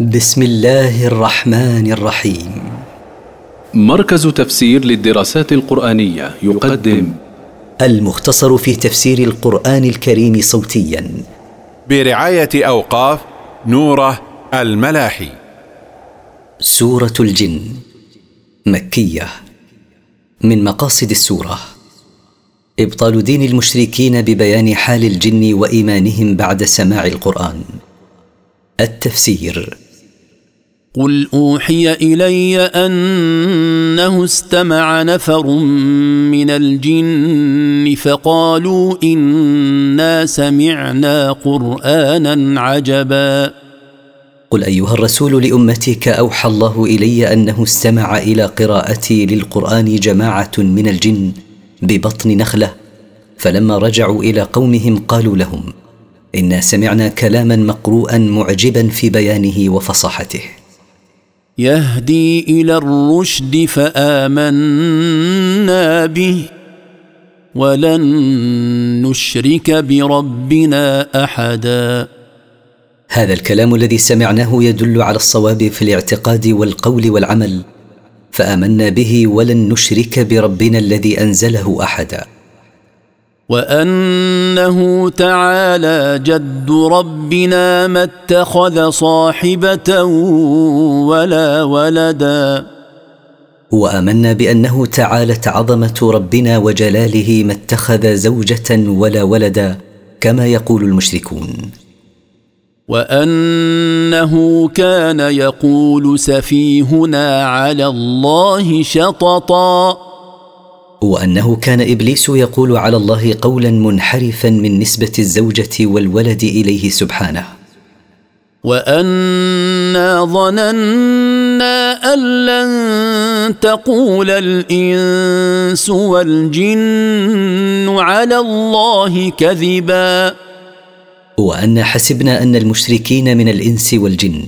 بسم الله الرحمن الرحيم. مركز تفسير للدراسات القرآنية يقدم. المختصر في تفسير القرآن الكريم صوتيا. برعاية أوقاف نوره الملاحي. سورة الجن. مكية. من مقاصد السورة. إبطال دين المشركين ببيان حال الجن وإيمانهم بعد سماع القرآن. التفسير. قل أوحي إلي أنه استمع نفر من الجن فقالوا إنا سمعنا قرآنا عجبا. قل أيها الرسول لأمتك أوحى الله إلي أنه استمع إلى قراءتي للقرآن جماعة من الجن ببطن نخلة فلما رجعوا إلى قومهم قالوا لهم إنا سمعنا كلاما مقروءا معجبا في بيانه وفصاحته. يهدي إلى الرشد فآمنا به ولن نشرك بربنا أحدا. هذا الكلام الذي سمعناه يدل على الصواب في الاعتقاد والقول والعمل فآمنا به ولن نشرك بربنا الذي أنزله أحدا. وأنه تعالى جد ربنا ما اتخذ صاحبة ولا ولدا. وأمنا بأنه تعالت عظمه ربنا وجلاله ما اتخذ زوجة ولا ولدا كما يقول المشركون. وأنه كان يقول سفيهنا على الله شططا. وأنه كان إبليس يقول على الله قولا منحرفا من نسبة الزوجة والولد إليه سبحانه. وأنا ظننا أن لن تقول الإنس والجن على الله كذبا. وأن حسبنا أن المشركين من الإنس والجن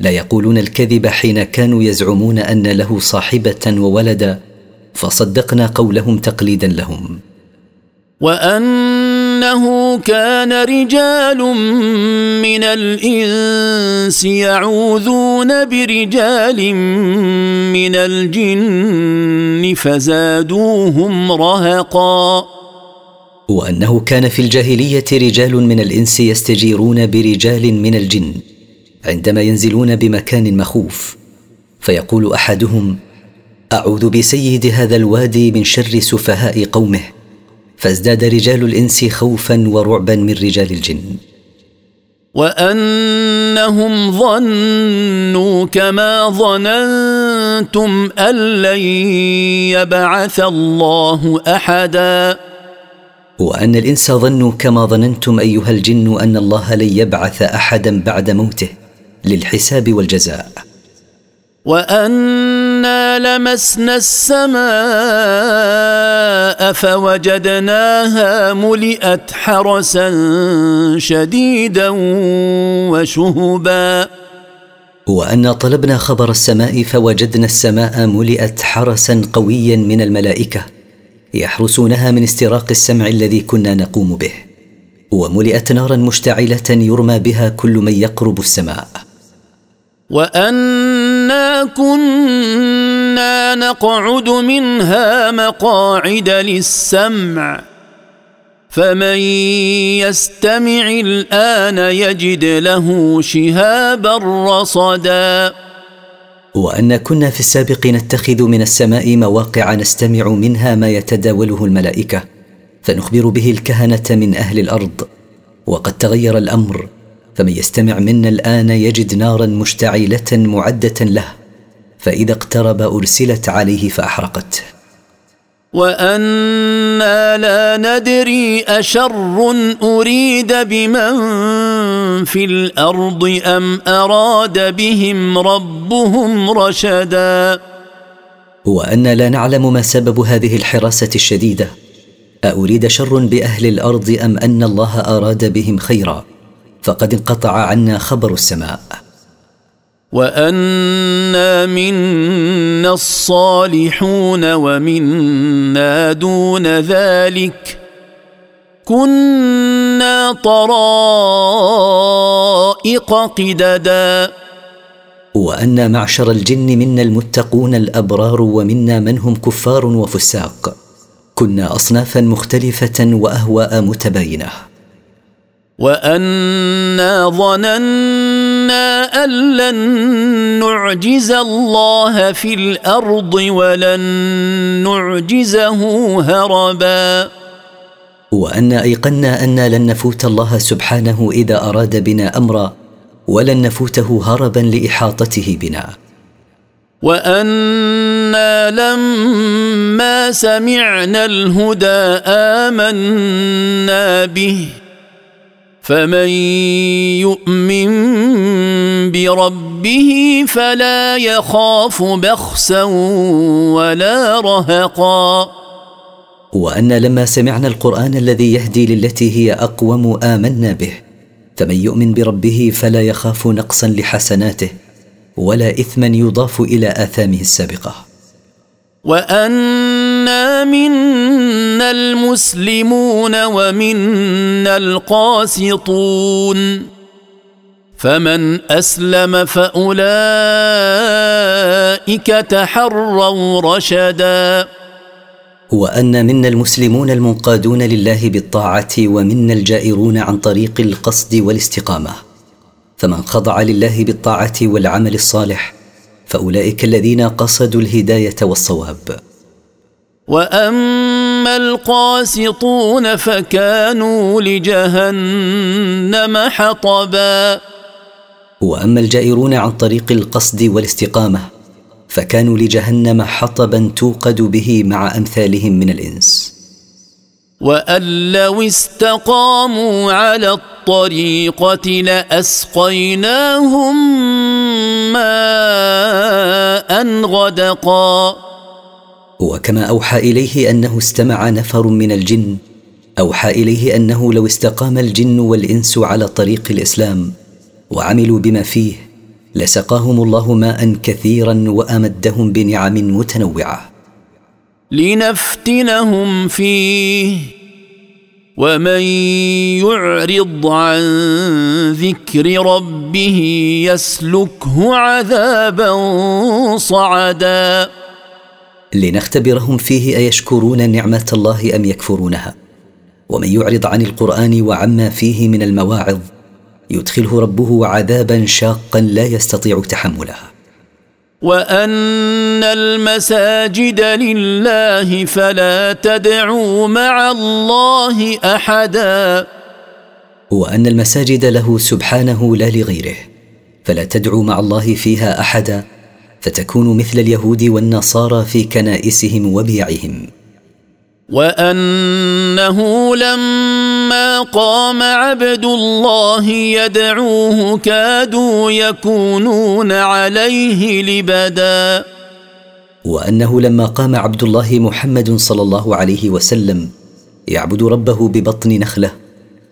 لا يقولون الكذب حين كانوا يزعمون أن له صاحبة وولدا. فصدقنا قولهم تقليدا لهم. وأنه كان رجال من الإنس يعوذون برجال من الجن فزادوهم رهقا. وأنه كان في الجاهلية رجال من الإنس يستجيرون برجال من الجن عندما ينزلون بمكان مخوف. فيقول أحدهم أعوذ بسيد هذا الوادي من شر سفهاء قومه فازداد رجال الإنس خوفا ورعبا من رجال الجن. وأنهم ظنوا كما ظننتم أن لن يبعث الله أحدا. وأن الإنس ظنوا كما ظننتم أيها الجن أن الله لن يبعث احدا بعد موته للحساب والجزاء. لمسنا السماء فوجدناها ملئت حرسا شديدا وشهبا. وأنا طلبنا خبر السماء فوجدنا السماء ملئت حرسا قويا من الملائكة يحرسونها من استراق السمع الذي كنا نقوم به وملئت نارا مشتعلة يرمى بها كل من يقرب السماء. كنا نقعد منها مقاعد للسمع فمن يستمع الان يجد له شهابا رصدا وان كنا في السابق نتخذ من السماء مواقع نستمع منها ما يتداوله الملائكه فنخبر به الكهنه من أهل الأرض وقد تغير الامر فمن يستمع منا الآن يجد نارا مشتعلة معدة له فإذا اقترب أرسلت عليه فاحرقته وأنا لا ندري أشر أريد بمن في الأرض أم أراد بهم ربهم رشدا. وأنا لا نعلم ما سبب هذه الحراسة الشديدة. أأريد شر بأهل الأرض أم أن الله أراد بهم خيرا؟ فقد انقطع عنا خبر السماء. وأنا منا الصالحون ومنا دون ذلك. كنا طرائق قددا. وأن معشر الجن منا المتقون الأبرار ومنا من هم كفار وفساق. كنا أصنافا مختلفة وأهواء متباينة. وانا ظننا ان لن نعجز الله في الأرض ولن نعجزه هربا. وان ايقنا أنا لن نفوت الله سبحانه اذا اراد بنا امرا ولن نفوته هربا لاحاطته بنا. وأنا لما سمعنا الهدى امنا به فمن يؤمن بربه فلا يخاف بخسا ولا رهقا. وأن لما سمعنا القرآن الذي يهدي للتي هي أقوم آمنا به فمن يؤمن بربه فلا يخاف نقصا لحسناته ولا إثما يضاف إلى آثامه السابقة. وانا منا المسلمون ومنا القاسطون فمن اسلم فاولئك تحروا رشدا وان منا المسلمون المنقادون لله بالطاعه ومنا الجائرون عن طريق القصد والاستقامه فمن خضع لله بالطاعه والعمل الصالح فاولئك الذين قصدوا الهدايه والصواب واما القاسطون فكانوا لجهنم حطبا. واما الجائرون عن طريق القصد والاستقامه فكانوا لجهنم حطبا توقد به مع امثالهم من الانس. وان لو استقاموا على الطريقة لاسقيناهم ماء غدقا. وكما أوحى إليه أنه استمع نفر من الجن أوحى إليه أنه لو استقام الجن والإنس على طريق الإسلام وعملوا بما فيه لسقاهم الله ماء كثيرا وأمدهم بنعم متنوعة. لنفتنهم فيه ومن يعرض عن ذكر ربه يسلكه عذابا صعدا. لنختبرهم فيه أيشكرون نعمة الله أم يكفرونها؟ ومن يعرض عن القرآن وعما فيه من المواعظ يدخله ربه عذابا شاقا لا يستطيع تحمله وأن المساجد لله فلا تدعوا مع الله أحدا. وأن المساجد له سبحانه لا لغيره فلا تدعوا مع الله فيها أحدا فتكونوا مثل اليهود والنصارى في كنائسهم وبيعهم. وأنه لما قام عبد الله يدعوه كادوا يكونون عليه لبدا. وأنه لما قام عبد الله محمد صلى الله عليه وسلم يعبد ربه ببطن نخلة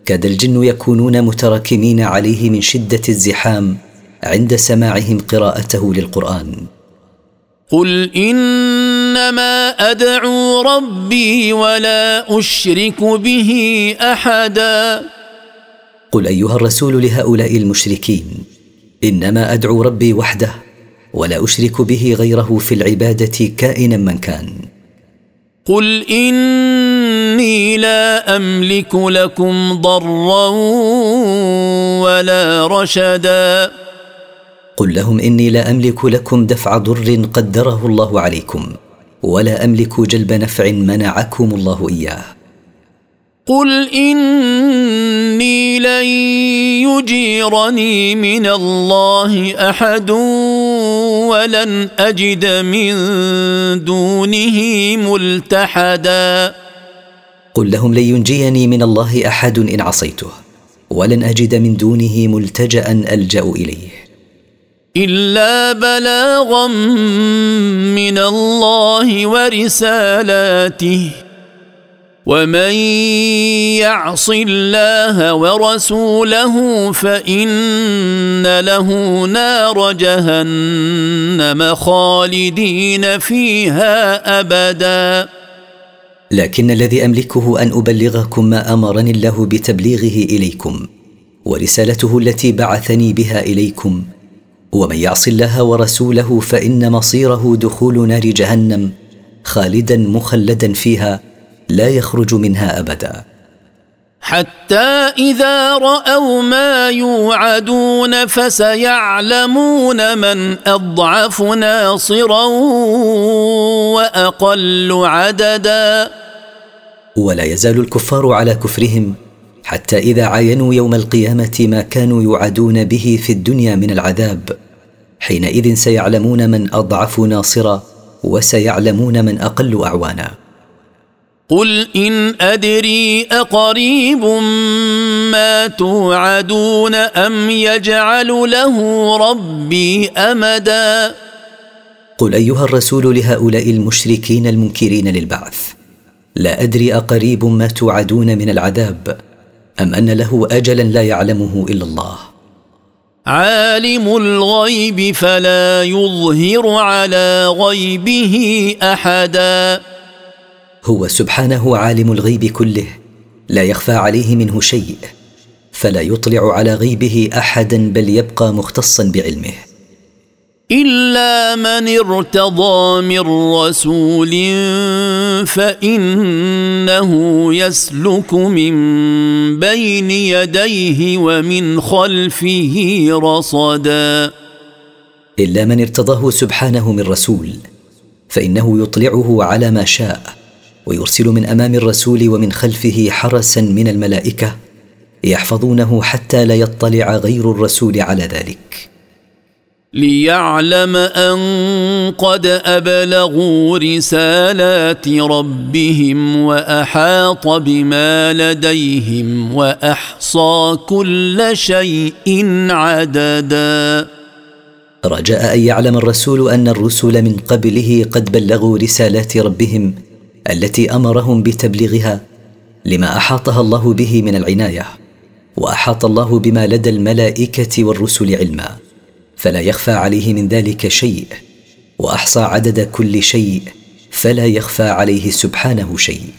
كاد الجن يكونون متراكمين عليه من شدة الزحام عند سماعهم قراءته للقرآن. قل إنما أدعو ربي ولا أشرك به أحدا. قل أيها الرسول لهؤلاء المشركين إنما أدعو ربي وحده ولا أشرك به غيره في العبادة كائنا من كان. قل إني لا أملك لكم ضرا ولا رشدا. قل لهم إني لا أملك لكم دفع ضر قدره الله عليكم ولا أملك جلب نفع منعكم الله إياه. قل إني لن يجيرني من الله أحد ولن أجد من دونه ملتحدا. قل لهم لن ينجيني من الله أحد إن عصيته ولن أجد من دونه ملتجأ ألجأ إليه. إلا بلاغا من الله ورسالاته. ومن يعص الله ورسوله فإن له نار جهنم خالدين فيها أبدا. لكن الذي أملكه أن أبلغكم ما أمرني الله بتبليغه إليكم ورسالته التي بعثني بها إليكم ومن يعص الله ورسوله فإن مصيره دخول نار جهنم خالدا مخلدا فيها لا يخرج منها أبدا. حتى إذا رأوا ما يوعدون فسيعلمون من أضعف ناصرا وأقل عددا. ولا يزال الكفار على كفرهم حتى إذا عاينوا يوم القيامة ما كانوا يوعدون به في الدنيا من العذاب. حينئذ سيعلمون من أضعف ناصرا وسيعلمون من أقل أعوانا. قل إن أدري أقريب ما توعدون أم يجعل له ربي أمدا؟ قل أيها الرسول لهؤلاء المشركين المنكرين للبعث لا أدري أقريب ما توعدون من العذاب أم أن له أجلا لا يعلمه إلا الله. عالم الغيب فلا يظهر على غيبه أحدا. هو سبحانه عالم الغيب كله لا يخفى عليه منه شيء فلا يطلع على غيبه أحدا بل يبقى مختصا بعلمه. إلا من ارتضى من رسول فإنه يسلك من بين يديه ومن خلفه رصدا. إلا من ارتضاه سبحانه من رسول فإنه يطلعه على ما شاء ويرسل من أمام الرسول ومن خلفه حرسا من الملائكة يحفظونه حتى لا يطلع غير الرسول على ذلك. ليعلم أن قد أبلغوا رسالات ربهم وأحاط بما لديهم وأحصى كل شيء عددا. رجاء أن يعلم الرسول أن الرسل من قبله قد بلغوا رسالات ربهم التي أمرهم بتبليغها لما أحاطها الله به من العناية وأحاط الله بما لدى الملائكة والرسل علما. فلا يخفى عليه من ذلك شيء وأحصى عدد كل شيء فلا يخفى عليه سبحانه شيء.